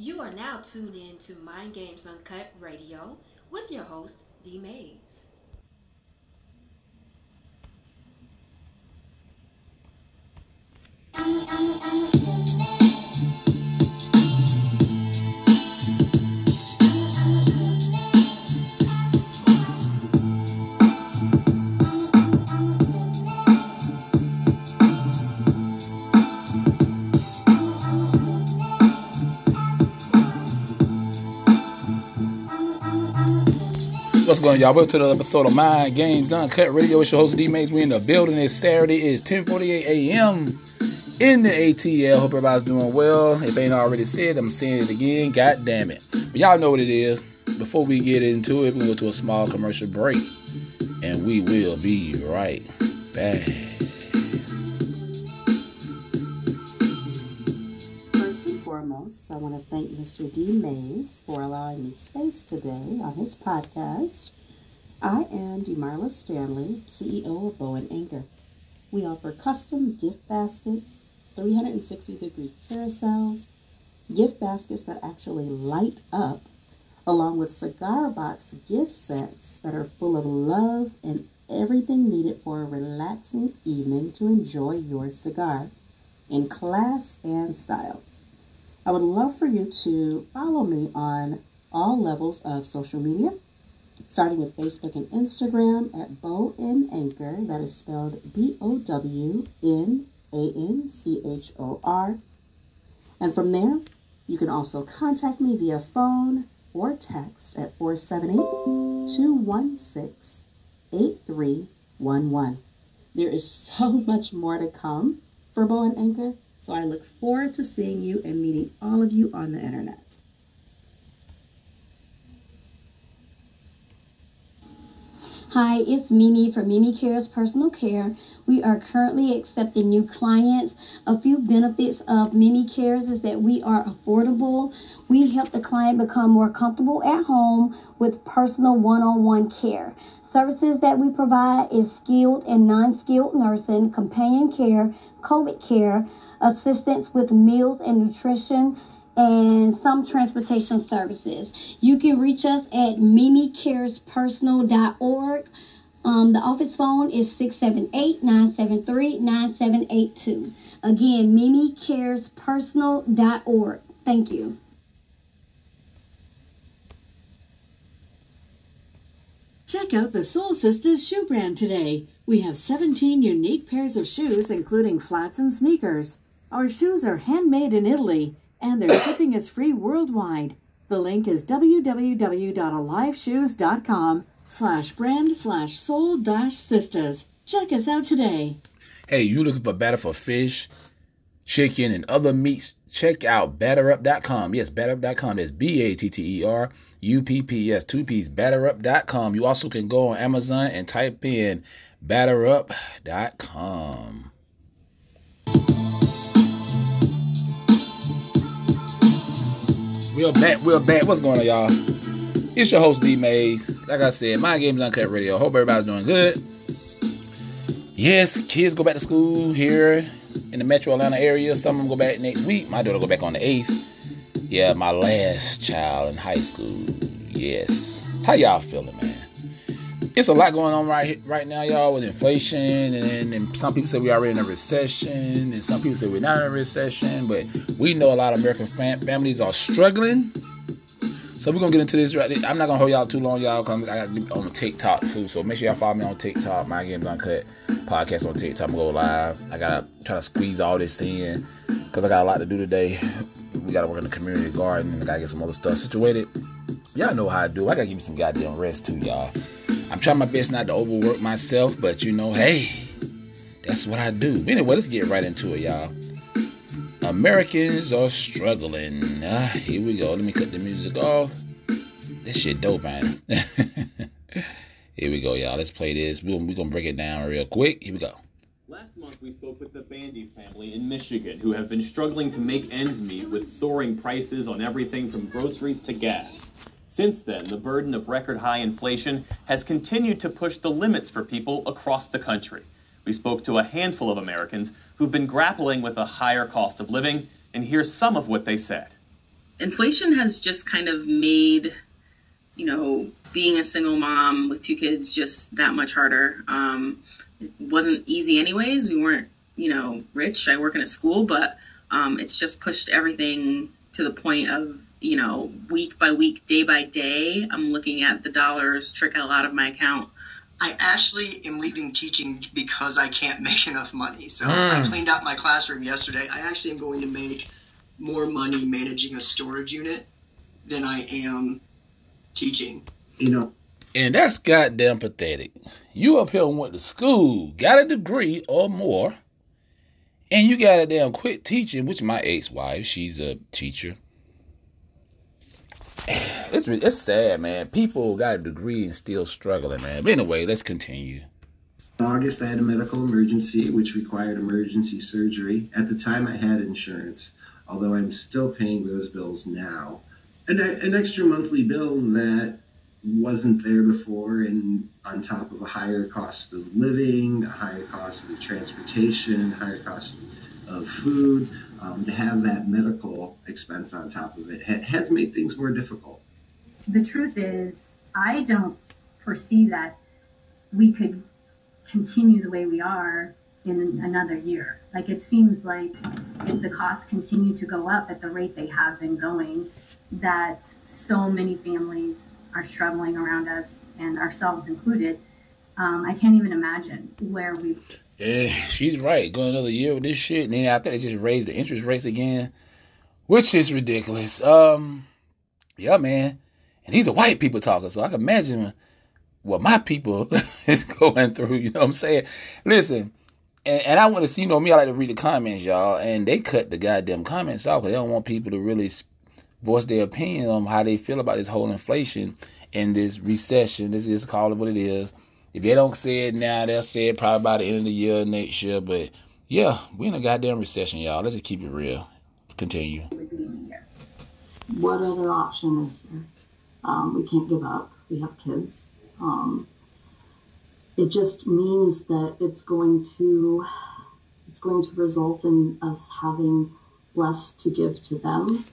You are now tuned in to Mind Games Uncut Radio with your host, D Mayes. What's going on, y'all? Welcome to another episode of Mind Games Uncut Radio. It's your host, D Mayes. We in the building. It's Saturday. It's 10:48 a.m. in the ATL. Hope everybody's doing well. If ain't already said, I'm saying it again. God damn it. But y'all know what it is. Before we get into it, we go to a small commercial break. And we will be right back. I want to thank Mr. D. Mayes for allowing me space today on his podcast. I am Demarla Stanley, CEO of Bow and Anchor. We offer custom gift baskets, 360 degree carousels, gift baskets that actually light up, along with cigar box gift sets that are full of love and everything needed for a relaxing evening to enjoy your cigar in class and style. I would love for you to follow me on all levels of social media, starting with Facebook and Instagram at Bow and Anchor. That is spelled B O W N A N C H O R. And from there, you can also contact me via phone or text at 478 216 8311. There is so much more to come for Bow and Anchor, so I look forward to seeing you and meeting all of you on the internet. Hi, it's Mimi from Mimi Cares Personal Care. We are currently accepting new clients. A few benefits of Mimi Cares is that we are affordable. We help the client become more comfortable at home with personal one-on-one care. Services that we provide is skilled and non-skilled nursing, companion care, COVID care, assistance with meals and nutrition, and some transportation services. You can reach us at mimicarespersonal.org. Um, the office phone is 678-973-9782. Again, mimicarespersonal.org. Thank you. Check out the Soul Sisters shoe brand today. We have 17 unique pairs of shoes, including flats and sneakers. Our shoes are handmade in Italy and their shipping is free worldwide. The link is www.aliveshoes.com slash brand slash soul dash sisters. Check us out today. Hey, you looking for batter for fish, chicken, and other meats? Check out batterup.com. Yes, batterup.com. That's B A T T R U P P. Yes, two P's. Batterup.com. You also can go on Amazon and type in batterup.com. We're back. We're back. What's going on, y'all? It's your host, D Mayes. Like I said, Mind Games Uncut Radio. Hope everybody's doing good. Yes, kids go back to school here in the metro Atlanta area. Some of them go back next week. My daughter go back on the 8th. Yeah, my last child in high school. Yes. How y'all feeling, man? It's a lot going on right right now, y'all, with inflation, and, and some people say we're already in a recession, and some people say we're not in a recession. But we know a lot of American fam- families are struggling. So we're gonna get into this right. I'm not gonna hold y'all too long, y'all. Cause I got on TikTok too. So make sure y'all follow me on TikTok. Mind Games Uncut podcast on TikTok. I'm go live. I gotta try to squeeze all this in because I got a lot to do today. We gotta work in the community garden and I gotta get some other stuff situated. Y'all know how I do. I gotta give me some goddamn rest too, y'all. I'm trying my best not to overwork myself, but you know, hey, that's what I do. Anyway, let's get right into it, y'all. Americans are struggling. Ah, here we go. Let me cut the music off. This shit dope, man. here we go, y'all. Let's play this. We're, we're gonna break it down real quick. Here we go. Last month, we spoke with the Bandy family in Michigan who have been struggling to make ends meet with soaring prices on everything from groceries to gas. Since then, the burden of record high inflation has continued to push the limits for people across the country. We spoke to a handful of Americans who've been grappling with a higher cost of living, and here's some of what they said. inflation has just kind of made, you know, being a single mom with two kids just that much harder. Um, it wasn't easy, anyways. We weren't, you know, rich. I work in a school, but um, it's just pushed everything to the point of, you know, week by week, day by day, I'm looking at the dollars trickle out of my account. I actually am leaving teaching because I can't make enough money. So Mm. I cleaned out my classroom yesterday. I actually am going to make more money managing a storage unit than I am teaching. You know, And that's goddamn pathetic. You up here and went to school, got a degree or more, and you got to damn quit teaching, which my ex-wife, she's a teacher. It's it's sad, man. People got a degree and still struggling, man. But anyway, let's continue. in August I had a medical emergency which required emergency surgery. At the time I had insurance, although I'm still paying those bills now. An, an extra monthly bill that wasn't there before and on top of a higher cost of living, a higher cost of transportation, higher cost of food, um, to have that medical expense on top of it had made things more difficult. The truth is, I don't foresee that we could continue the way we are in another year. Like it seems like if the costs continue to go up at the rate they have been going, that so many families are struggling around us and ourselves included. Um, I can't even imagine where we Yeah, she's right. Going another year with this shit, and then I think they just raised the interest rates again, which is ridiculous. Um, yeah, man. And these are white people talking, so I can imagine what my people is going through. You know what I'm saying? Listen, and, and I want to see. You know me, I like to read the comments, y'all, and they cut the goddamn comments off because they don't want people to really voice their opinion on how they feel about this whole inflation and this recession. This is call it what it is. If they don't say it now, they'll say it probably by the end of the year next year. But yeah, we in a goddamn recession, y'all. Let's just keep it real. Continue. what other option is there? Um, we can't give up. We have kids. Um, it just means that it's going to it's going to result in us having less to give to them.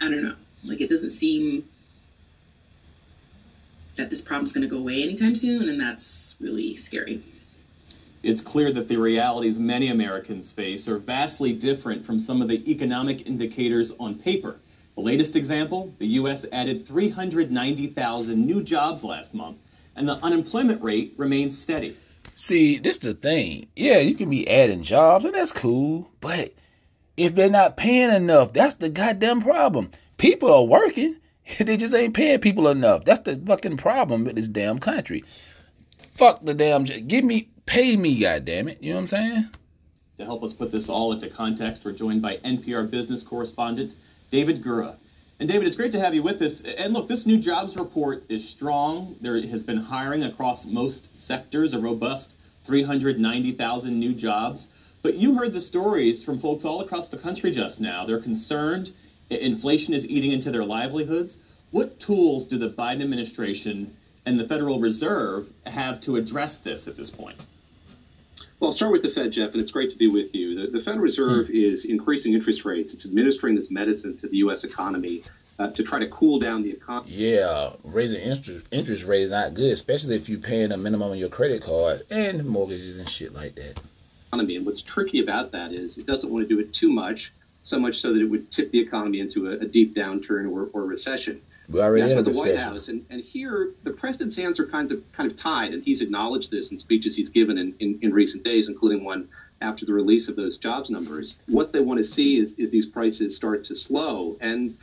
I don't know. Like it doesn't seem that this problem's going to go away anytime soon, and that's really scary. It's clear that the realities many Americans face are vastly different from some of the economic indicators on paper. The latest example the U.S. added 390,000 new jobs last month, and the unemployment rate remains steady. See, this the thing. Yeah, you can be adding jobs, and that's cool. But if they're not paying enough, that's the goddamn problem. People are working, they just ain't paying people enough. That's the fucking problem with this damn country. Fuck the damn. j- Give me, pay me, goddamn it. You know what I'm saying? To help us put this all into context, we're joined by NPR business correspondent David Gura. And David, it's great to have you with us. And look, this new jobs report is strong. There has been hiring across most sectors, a robust 390,000 new jobs. But you heard the stories from folks all across the country just now. They're concerned inflation is eating into their livelihoods. What tools do the Biden administration and the Federal Reserve have to address this at this point? Well, I'll start with the Fed, Jeff, and it's great to be with you. The, the Federal Reserve is increasing interest rates. It's administering this medicine to the U.S. economy uh, to try to cool down the economy. Yeah, raising interest interest rate is not good, especially if you're paying a minimum on your credit cards and mortgages and shit like that. economy. And what's tricky about that is it doesn't want to do it too much, so much so that it would tip the economy into a, a deep downturn or, or recession. We already That's what the White recession. House, and, and here the president's hands are kind of kind of tied, and he's acknowledged this in speeches he's given in, in, in recent days, including one after the release of those jobs numbers. What they want to see is, is these prices start to slow, and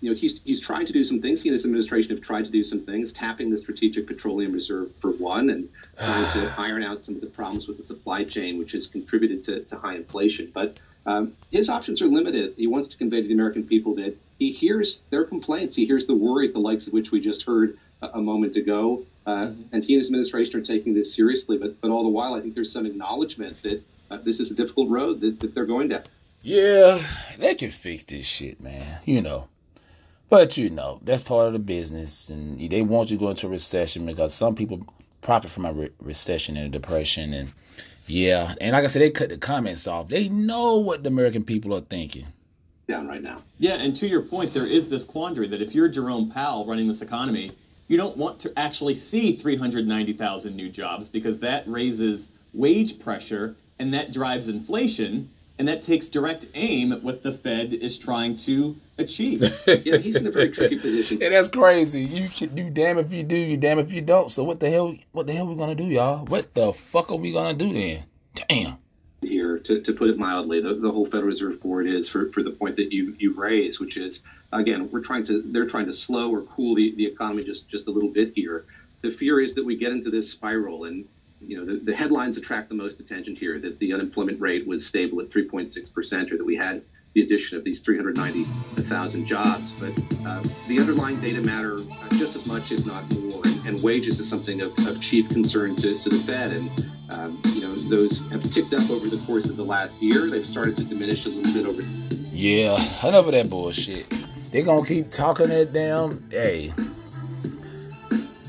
you know he's he's trying to do some things. He and his administration have tried to do some things, tapping the Strategic Petroleum Reserve for one, and trying to iron out some of the problems with the supply chain, which has contributed to, to high inflation. But um, his options are limited. He wants to convey to the American people that he hears their complaints. He hears the worries, the likes of which we just heard a, a moment ago. Uh, And he and his administration are taking this seriously. But, but all the while, I think there's some acknowledgement that uh, this is a difficult road that, that they're going down. Yeah, they can fix this shit, man. You know. But you know, that's part of the business, and they want you to go into a recession because some people profit from a re- recession and a depression, and yeah, and like I said, they cut the comments off. They know what the American people are thinking. down right now. Yeah, and to your point, there is this quandary that if you're Jerome Powell running this economy, you don't want to actually see 390,000 new jobs because that raises wage pressure and that drives inflation and that takes direct aim at what the Fed is trying to achieve. yeah, he's in a very tricky position. Yeah, that's crazy. You should do damn if you do, you damn if you don't. So what the hell? What the hell we gonna do, y'all? What the fuck are we gonna do then? Damn. Here, to, to put it mildly, the, the whole Federal Reserve Board is for, for the point that you you raised, which is again, we're trying to they're trying to slow or cool the, the economy just just a little bit here. The fear is that we get into this spiral and you know, the, the headlines attract the most attention here that the unemployment rate was stable at 3.6%, or that we had the addition of these 390,000 jobs. But uh, the underlying data matter just as much, if not more. And, and wages is something of, of chief concern to, to the Fed. And, um, you know, those have ticked up over the course of the last year. They've started to diminish a little bit over. Yeah, enough of that bullshit. They're going to keep talking that damn. Hey,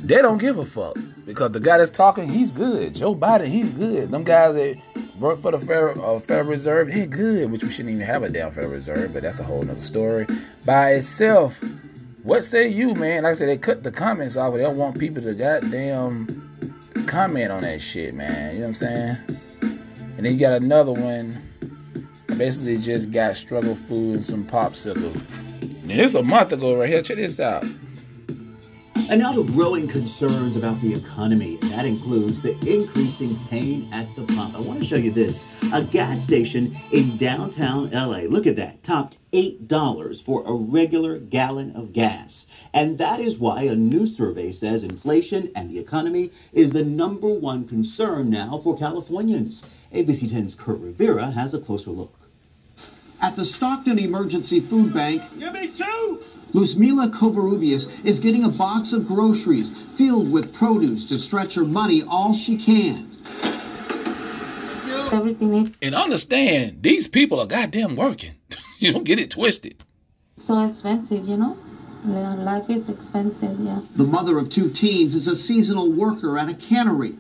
they don't give a fuck because the guy that's talking, he's good. Joe Biden, he's good. Them guys that work for the Federal, uh, Federal Reserve, they're good, which we shouldn't even have a damn Federal Reserve, but that's a whole nother story by itself. What say you, man? Like I said, they cut the comments off. They don't want people to goddamn comment on that shit, man. You know what I'm saying? And then you got another one. Basically, just got struggle food and some popsicle. Now, this a month ago right here. Check this out. And now to growing concerns about the economy. And that includes the increasing pain at the pump. I want to show you this. A gas station in downtown LA, look at that, topped $8 for a regular gallon of gas. And that is why a new survey says inflation and the economy is the number one concern now for Californians. ABC 10's Kurt Rivera has a closer look. At the Stockton Emergency Food Bank, Give me two! Luzmila Covarrubias is getting a box of groceries filled with produce to stretch her money all she can. Everything And understand, these people are goddamn working. you don't get it twisted. so expensive, you know? Life is expensive, yeah. The mother of two teens is a seasonal worker at a cannery.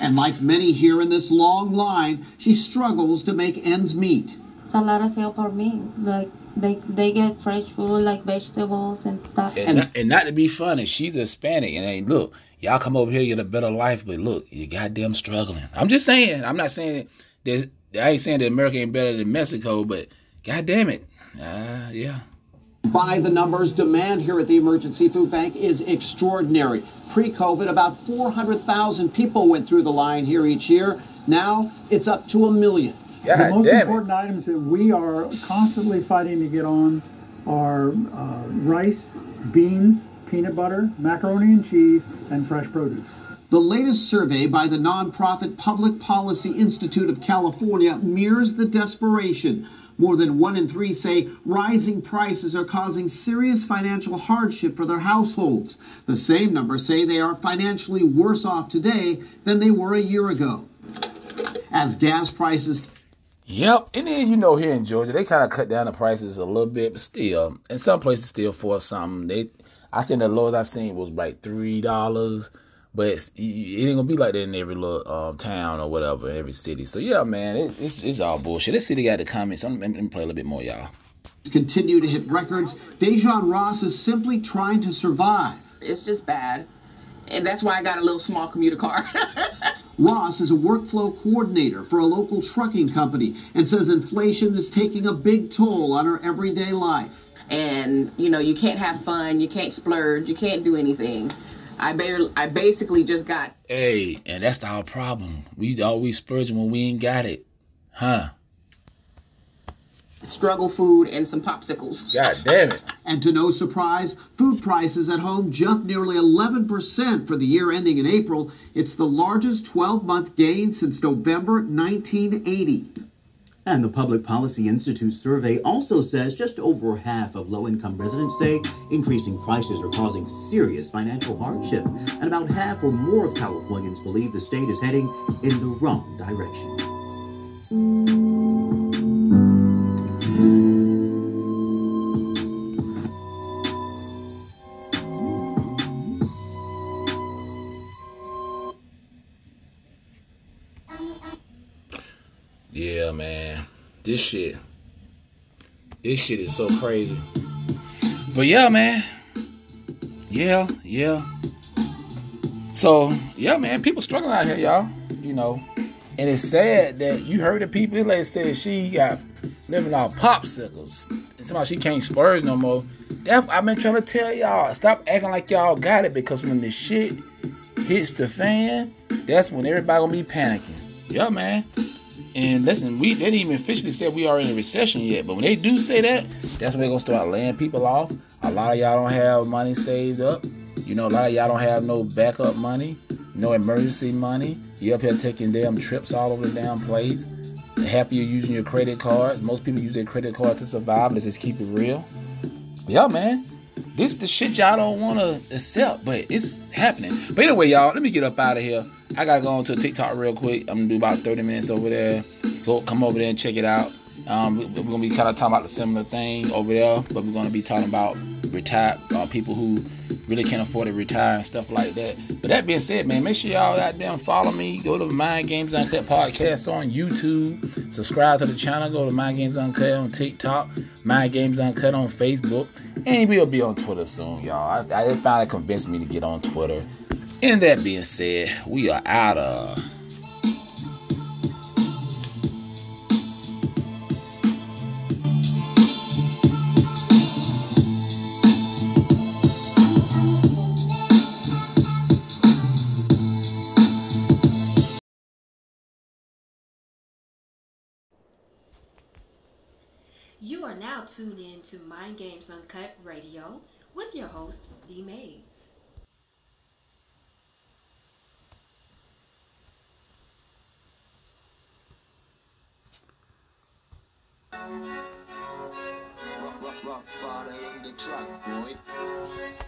And like many here in this long line, she struggles to make ends meet. It's a lot of help for me. Like they they get fresh food like vegetables and stuff. And, not, and not to be funny, she's Hispanic. And hey, look, y'all come over here, you get a better life, but look, you goddamn struggling. I'm just saying. I'm not saying that I ain't saying that America ain't better than Mexico, but goddamn it, uh, yeah. By the numbers, demand here at the Emergency Food Bank is extraordinary. Pre COVID, about 400,000 people went through the line here each year. Now it's up to a million. The most important items that we are constantly fighting to get on are uh, rice, beans, peanut butter, macaroni and cheese, and fresh produce. The latest survey by the nonprofit Public Policy Institute of California mirrors the desperation. More than one in three say rising prices are causing serious financial hardship for their households. The same number say they are financially worse off today than they were a year ago. As gas prices Yep, and then you know here in Georgia they kind of cut down the prices a little bit, but still, in some places still for something. They, I seen the lowest I seen was like three dollars, but it's, it ain't gonna be like that in every little um, town or whatever, every city. So yeah, man, it, it's it's all bullshit. Let's see they got the comments. I'm, let me play a little bit more, y'all. continue to hit records, Dejan Ross is simply trying to survive. It's just bad. And that's why I got a little small commuter car. Ross is a workflow coordinator for a local trucking company and says inflation is taking a big toll on her everyday life. and, you know, you can't have fun, you can't splurge, you can't do anything. I barely, I basically just got Hey, and that's our problem. We always spurging when we ain't got it, huh? Struggle food and some popsicles. God damn it. And to no surprise, food prices at home jumped nearly 11% for the year ending in April. It's the largest 12 month gain since November 1980. And the Public Policy Institute survey also says just over half of low income residents say increasing prices are causing serious financial hardship. And about half or more of Californians believe the state is heading in the wrong direction. Mm. This shit. This shit is so crazy. But yeah, man. Yeah, yeah. So yeah, man, people struggling out here, y'all. You know, and it's sad that you heard the people. Like said, she got living off popsicles. And somehow she can't spurs no more. That I've been trying to tell y'all. Stop acting like y'all got it because when the shit hits the fan, that's when everybody gonna be panicking. Yeah, man. And listen, we they didn't even officially say we are in a recession yet, but when they do say that, that's when they're gonna start laying people off. A lot of y'all don't have money saved up. You know, a lot of y'all don't have no backup money, no emergency money. You up here taking damn trips all over the damn place. Half of you using your credit cards. Most people use their credit cards to survive. Let's just keep it real. Yeah, man. This is the shit y'all don't want to accept, but it's happening. But anyway, y'all, let me get up out of here. I gotta go on to TikTok real quick. I'm gonna do about 30 minutes over there. Go come over there and check it out. Um, we're gonna be kind of talking about the similar thing over there, but we're gonna be talking about retired uh, people who really can't afford to retire and stuff like that. But that being said, man, make sure y'all out there follow me. Go to Mind Games Uncut podcast on YouTube. Subscribe to the channel. Go to Mind Games Uncut on TikTok. Mind Games Uncut on Facebook, and we'll be on Twitter soon, y'all. I, I finally convinced me to get on Twitter. And that being said, we are out of. You are now tuned in to Mind Games Uncut Radio with your host, D Mayes. Rock, rock, rock, bottle on the track, boy.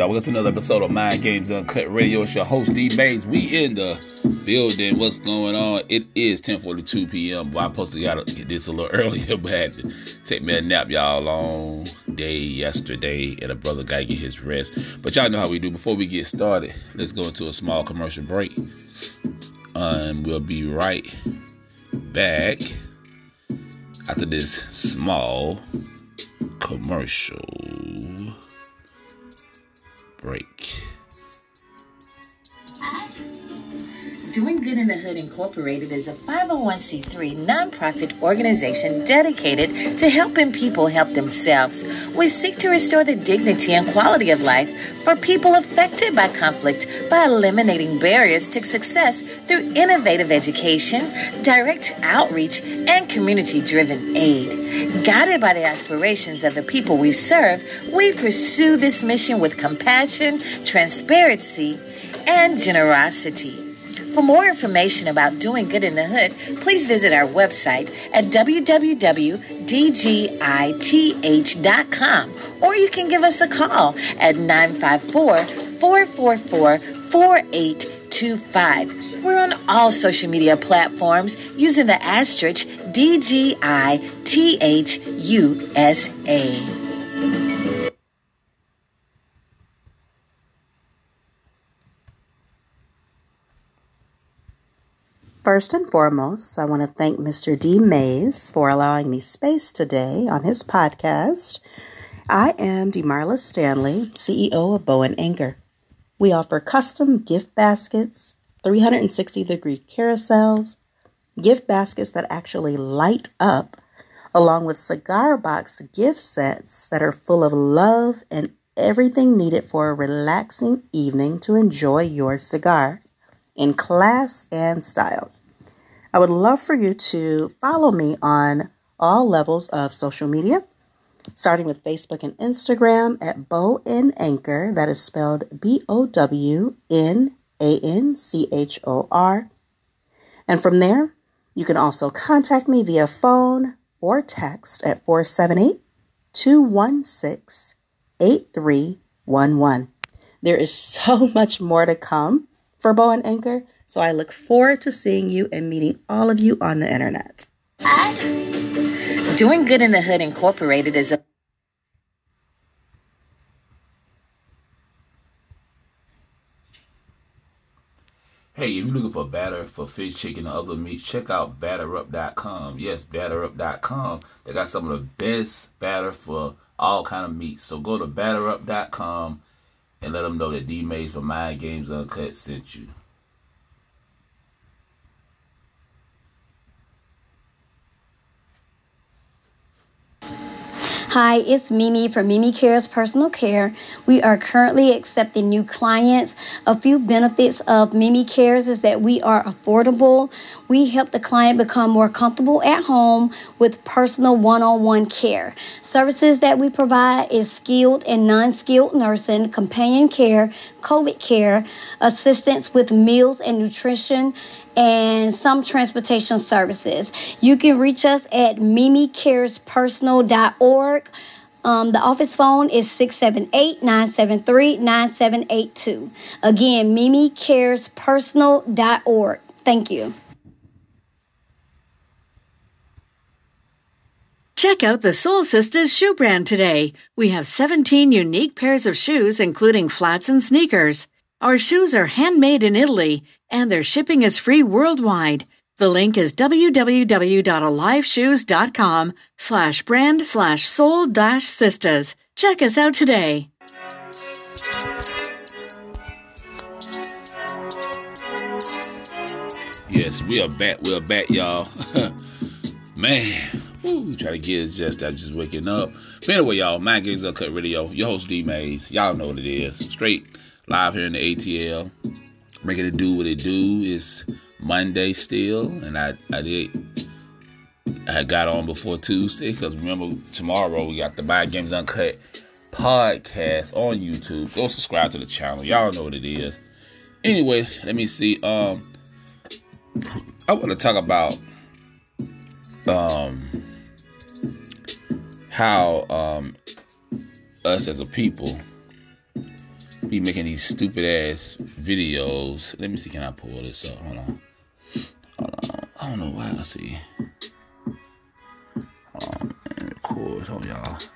Y'all? Welcome to another episode of Mind Games Uncut Radio. It's your host, D Mayes. We in the building. What's going on? It is 10:42 p.m. Well, I to got get this a little earlier, but I had to take me a nap, y'all. Long day yesterday, and a brother gotta get his rest. But y'all know how we do. Before we get started, let's go into a small commercial break, and we'll be right back after this small commercial break. Doing Good in the Hood Incorporated is a 501c3 nonprofit organization dedicated to helping people help themselves. We seek to restore the dignity and quality of life for people affected by conflict by eliminating barriers to success through innovative education, direct outreach, and community driven aid. Guided by the aspirations of the people we serve, we pursue this mission with compassion, transparency, and generosity. For more information about doing good in the hood, please visit our website at www.dgith.com or you can give us a call at 954 444 4825. We're on all social media platforms using the asterisk DGITHUSA. First and foremost, I want to thank Mr. D. Mayes for allowing me space today on his podcast. I am Demarla Stanley, CEO of Bow and Anchor. We offer custom gift baskets, 360 degree carousels, gift baskets that actually light up, along with cigar box gift sets that are full of love and everything needed for a relaxing evening to enjoy your cigar in class and style. I would love for you to follow me on all levels of social media. starting with Facebook and Instagram at Bow and Anchor. That is spelled B O W N A N C H O R. And from there, you can also contact me via phone or text at 478 216 8311. There is so much more to come for Bow and Anchor, so I look forward to seeing you and meeting all of you on the internet. Doing Good in the Hood Incorporated is a Hey, if you're looking for batter for fish, chicken, and other meats, check out batterup.com. Yes, batterup.com. They got some of the best batter for all kind of meats. So go to batterup.com and let them know that D Mayes from Mind Games Uncut sent you. Hi, it's Mimi from Mimi Cares Personal Care. We are currently accepting new clients. A few benefits of Mimi Cares is that we are affordable. We help the client become more comfortable at home with personal one-on-one care. Services that we provide is skilled and non-skilled nursing, companion care, COVID care, assistance with meals and nutrition, and some transportation services. You can reach us at mimicarespersonal.org. Um, the office phone is 678-973-9782. Again, mimicarespersonal.org. Thank you. Check out the Soul Sisters shoe brand today. We have 17 unique pairs of shoes, including flats and sneakers. Our shoes are handmade in Italy, and their shipping is free worldwide. The link is www.aliveshoes.com slash brand slash soul dash sisters. Check us out today. Yes, we are back. We are back, y'all. Man, Woo, try to get it just I'm just waking up. But anyway, y'all, Mind Games Uncut Radio. Your host D Mayes. Y'all know what it is. Straight live here in the ATL. Making it do what it do. It's Monday still, and I I did I got on before Tuesday because remember tomorrow we got the Mind Games Uncut podcast on YouTube. Go subscribe to the channel. Y'all know what it is. Anyway, let me see. Um, I want to talk about um how um us as a people be making these stupid ass videos. Let me see, can I pull this up? Hold on. Hold on. I don't know why I see. Um, and record. Hold y'all. Hold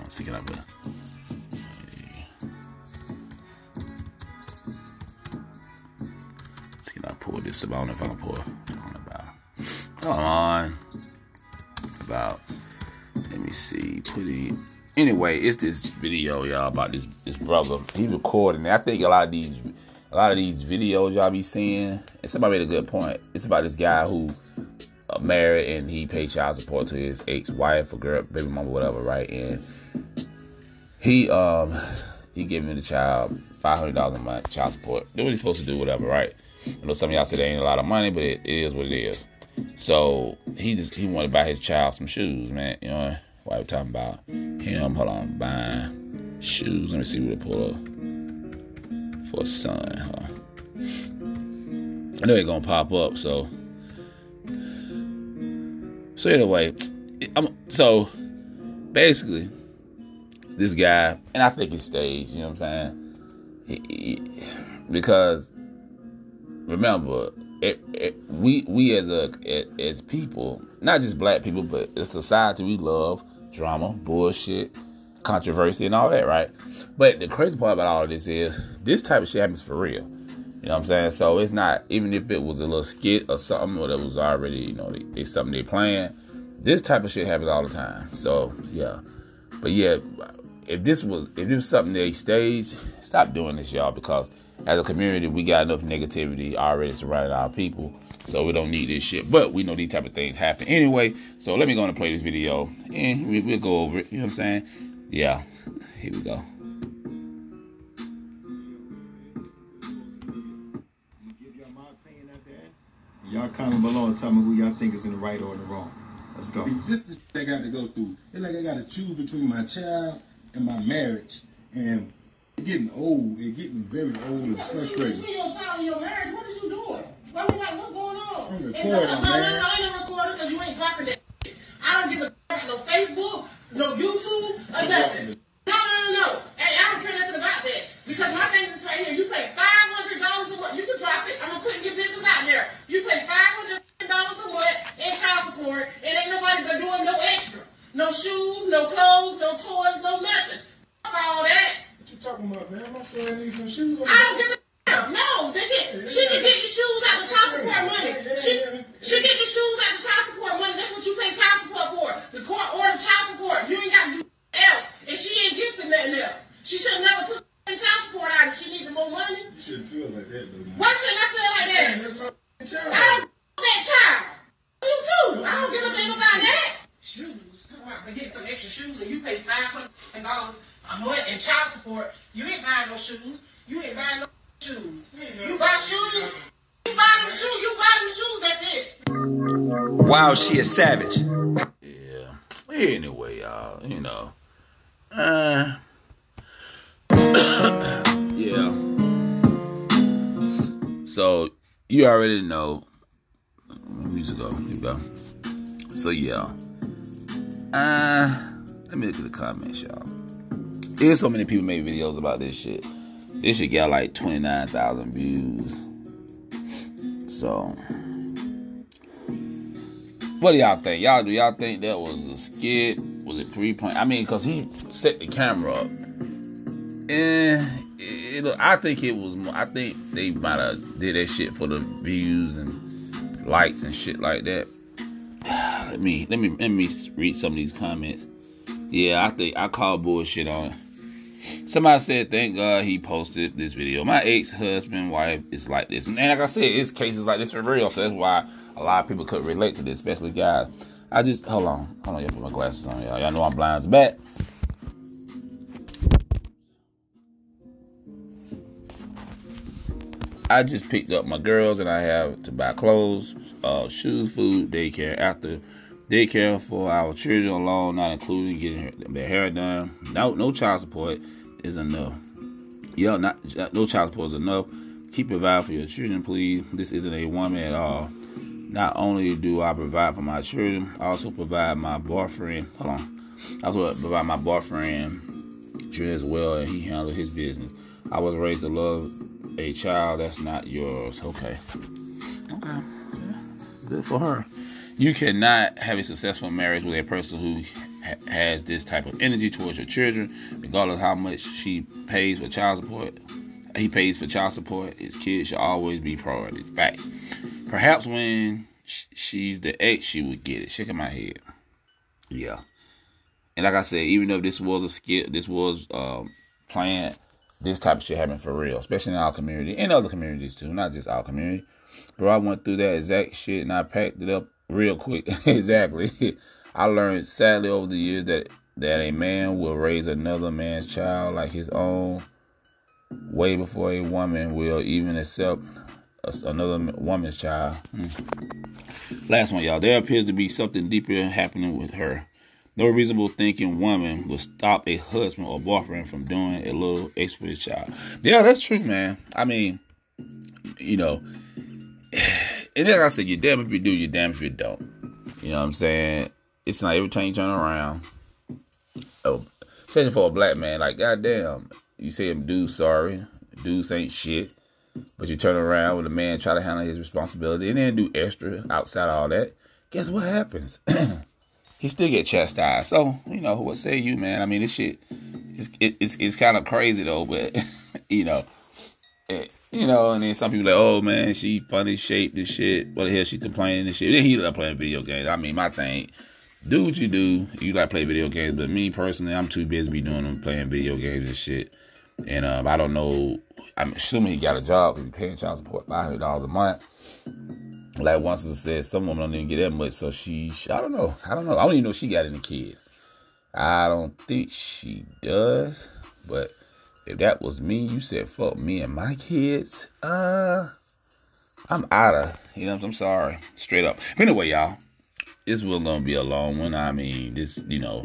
on, see, can I put See, can I pull this up? I don't know if I can pull it. Come on. About. Let me see. Putting. Anyway, it's this video, y'all, about this this brother. He recording. I think a lot of these, a lot of these videos y'all be seeing. And somebody made a good point. It's about this guy who uh, married and he paid child support to his ex-wife or girl, baby mama, whatever, right? And he um he gave me the child five hundred dollars a month child support. Do what he's supposed to do, whatever, right? I know some of y'all say that ain't a lot of money, but it, it is what it is. So he just he wanted to buy his child some shoes, man. You know why we talking about him? Hold on, buying shoes. Let me see what it pull up for son. On. I know it's gonna pop up. So so anyway, I'm so basically this guy, and I think it's staged. You know what I'm saying? He- he- because remember, it, it, we we as a as people, not just black people, but a society, we love drama, bullshit, controversy, and all that, right? But the crazy part about all of this is this type of shit happens for real. You know what I'm saying? So it's not even if it was a little skit or something, or that was already you know it's something they playing. This type of shit happens all the time. So yeah, but yeah, if this was if this was something they staged, stop doing this, y'all, because as a community, we got enough negativity already surrounding our people, so we don't need this shit. But we know these type of things happen anyway. So let me go and play this video, and we, we'll go over it. You know what I'm saying? Yeah, here we go. y'all my opinion at the end. Y'all comment below and tell me who y'all think is in the right or in the wrong. Let's go. This is they got to go through. It's like I got to choose between my child and my marriage, and it's getting old. It's getting very old and frustrating. Between your child and your marriage, what is you doing? I mean, like, what's going on? I'm recording, no, no, man. I ain't recording because you ain't dropping that. I don't give a damn no Facebook, no YouTube, or nothing. No, no, no, no. Hey, I don't care nothing about that. Because my thing is right here. You pay five hundred dollars a month. You can drop it. I'm gonna put your business out there. You pay five hundred dollars a month in child support, and ain't nobody but doing no extra. No shoes, no clothes, no toys, no nothing. Fuck all that you talking about, man? My son needs some shoes. I don't give a damn. No, they get, yeah. she can get the shoes out of child support money. She, she get the shoes out of child support money. That's what you pay child support for. The court ordered child support. You ain't got to do else. And she ain't get the nothing else. She should never took child support out if she needed more money. You shouldn't feel like that, though. Man. Why shouldn't I feel like that? Man, that's my child. I don't that child. You too. I don't give a damn about that. Shoes. Come on, get some extra shoes and you pay $500. What? And child support. You ain't buying no shoes. You ain't buying no shoes. You buy shoes. You buy them shoes. You buy them shoes. That's it. Wow, she a savage. Yeah. Anyway, y'all, you know. Uh. yeah. So you already know. Music go. Here go. So yeah. Uh, let me look at the comments, y'all. There's so many people make videos about this shit. This shit got like 29,000 views. So what do y'all think? Y'all do y'all think that was a skit? Was it pre-planned? I mean, cause he set the camera up, and it, it, I think it was. More, I think they might have did that shit for the views and likes and shit like that. Let me let me let me read some of these comments. Yeah, I think I call bullshit on it. Somebody said, "Thank God he posted this video." My ex-husband, wife is like this, and like I said, it's cases like this for real. So that's why a lot of people could relate to this, especially guys. I just hold on, hold on. Y'all put my glasses on, y'all. Y'all know I'm blind as bat. I just picked up my girls, and I have to buy clothes, uh, shoes, food, daycare. After daycare for our children alone, not including getting their hair done. No, no child support is enough. Yo, not no child support is enough. Keep providing for your children, please. This isn't a woman at all. Not only do I provide for my children, I also provide my boyfriend. Hold on. I also provide my boyfriend children as well, and he handled his business. I was raised to love a child that's not yours. Okay. Okay. Yeah. Good for her. You cannot have a successful marriage with a person who has this type of energy towards your children, regardless how much she pays for child support. He pays for child support. His kids should always be priority. Facts. Perhaps when she's the ex, she would get it. Shaking my head. Yeah. And like I said, even though this was a skit, this was um, planned, this type of shit happened for real, especially in our community and other communities too, not just our community. Bro, I went through that exact shit and I packed it up real quick. exactly. I learned sadly over the years that that a man will raise another man's child like his own way before a woman will even accept another woman's child. Hmm. Last one, y'all. There appears to be something deeper happening with her. No reasonable thinking woman will stop a husband or boyfriend from doing a little extra for his child. Yeah, that's true, man. I mean, you know, and like I said, you're damn if you do, you're damn if you don't. You know what I'm saying? It's not every time you turn around. Oh, especially for a black man, like goddamn, you say him dude sorry, dudes ain't shit, but you turn around with a man try to handle his responsibility and then do extra outside of all that. Guess what happens? he still get chastised. So you know what say you, man? I mean, this shit, it's it, it's it's kind of crazy though, but you know, it, you know, and then some people like, oh man, she funny shaped and shit. What the hell she complaining and shit? Then he like playing video games. I mean, my thing, do what you do. You like play video games, but me personally, I'm too busy be doing them playing video games and shit. And um, I don't know. I'm assuming he got a job he's paying child support five hundred dollars a month. Like once I said, some women don't even get that much, so she, she, I don't know. I don't know. I don't even know she got any kids. I don't think she does. But if that was me, you said fuck me and my kids. Uh, I'm outta. You know, I'm sorry, straight up. Anyway, y'all, this will gonna be a long one. I mean, this, you know,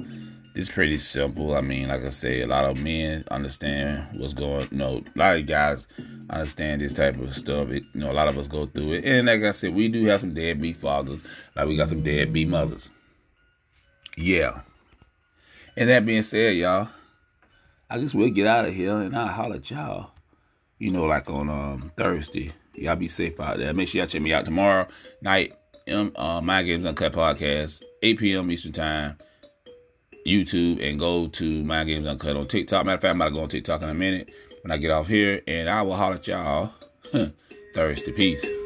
this pretty simple. I mean, like I say, a lot of men understand what's going. You know, a lot of guys understand this type of stuff. It, you know, a lot of us go through it, and like I said, we do have some deadbeat fathers. Like we got some deadbeat mothers. Yeah. And that being said, y'all, I guess we'll get out of here and I'll holler at y'all. You know, like on um Thursday. Y'all be safe out there. Make sure y'all check me out tomorrow night. Um, uh, Mind Games Uncut podcast, 8 p.m. Eastern Time. YouTube and go to Mind Games Uncut on TikTok. Matter of fact, I'm about to go on TikTok in a minute when I get off here, and I will holler at y'all Thursday. Peace.